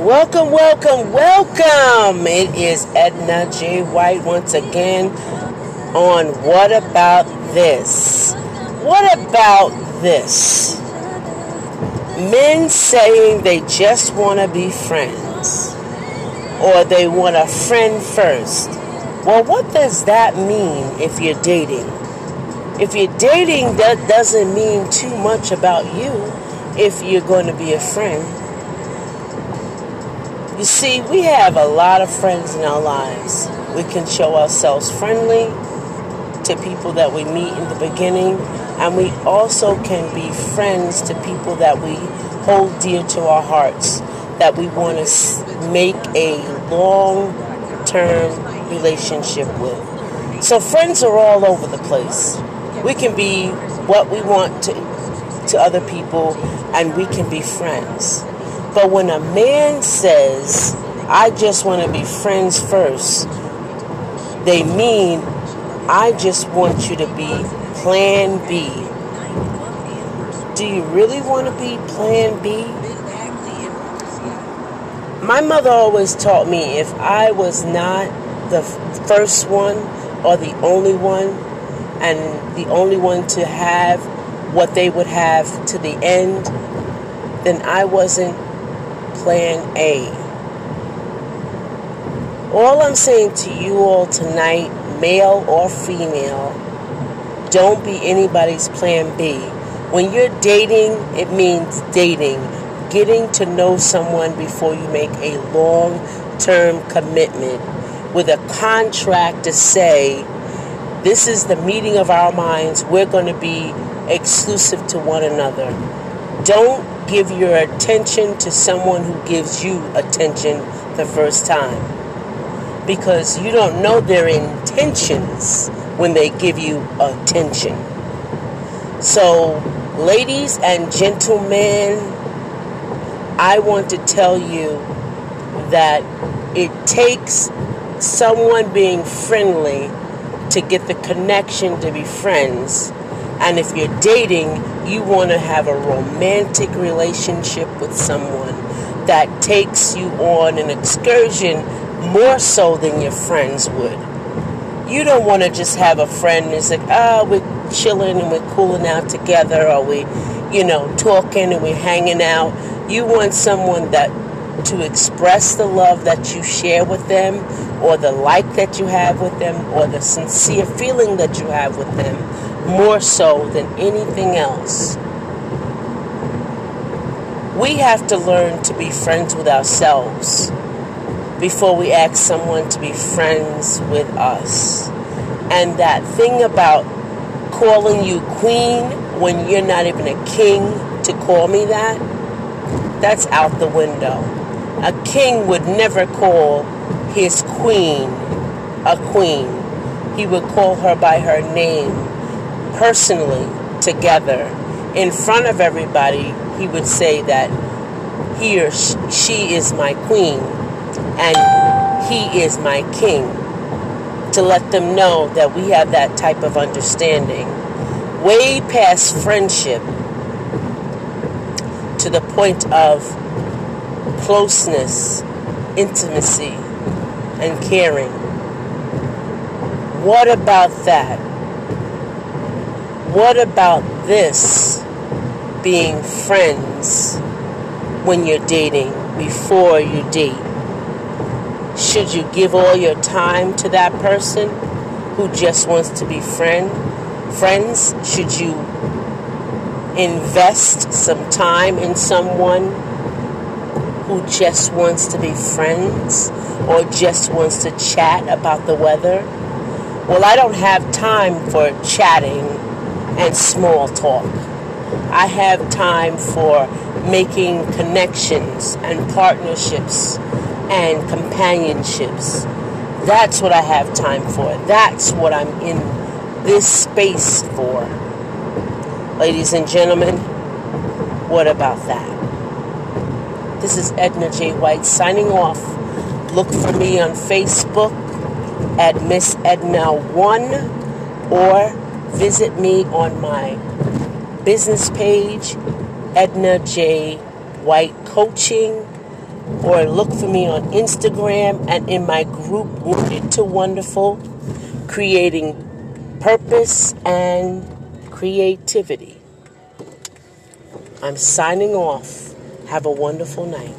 Welcome, welcome, welcome. It is Edna J. White once again on What About This? What about this? Men saying they just want to be friends or they want a friend first. Well, what does that mean if you're dating? If you're dating, that doesn't mean too much about you if you're going to be a friend. You see, we have a lot of friends in our lives. We can show ourselves friendly to people that we meet in the beginning, and we also can be friends to people that we hold dear to our hearts, that we want to make a long term relationship with. So, friends are all over the place. We can be what we want to, to other people, and we can be friends. But when a man says, I just want to be friends first, they mean, I just want you to be plan B. Do you really want to be plan B? My mother always taught me if I was not the first one or the only one, and the only one to have what they would have to the end, then I wasn't plan A. All I'm saying to you all tonight, male or female, don't be anybody's plan B. When you're dating, it means dating, getting to know someone before you make a long term commitment with a contract to say, this is the meeting of our minds, we're going to be exclusive to one another. Don't give your attention to someone who gives you attention the first time because you don't know their intentions when they give you attention. So, ladies and gentlemen, I want to tell you that it takes someone being friendly to get the connection to be friends. And if you're dating, you want to have a romantic relationship with someone that takes you on an excursion more so than your friends would. You don't want to just have a friend that's like, oh, we're chilling and we're cooling out together, or we, you know, talking and we're hanging out. You want someone that to express the love that you share with them, or the like that you have with them, or the sincere feeling that you have with them, more so than anything else. We have to learn to be friends with ourselves before we ask someone to be friends with us. And that thing about calling you queen when you're not even a king to call me that, that's out the window. A king would never call his queen a queen. He would call her by her name, personally, together. In front of everybody, he would say that he or she is my queen and he is my king. To let them know that we have that type of understanding. Way past friendship to the point of closeness, intimacy, and caring. What about that? What about this being friends when you're dating before you date? Should you give all your time to that person who just wants to be friend friends? Should you invest some time in someone who just wants to be friends or just wants to chat about the weather? Well, I don't have time for chatting and small talk. I have time for making connections and partnerships and companionships. That's what I have time for. That's what I'm in this space for. Ladies and gentlemen, what about that? This is Edna J. White signing off. Look for me on Facebook, at Miss Edna1 or visit me on my business page, Edna J. White Coaching, or look for me on Instagram and in my group, Wounded to Wonderful, creating purpose and creativity. I'm signing off. Have a wonderful night.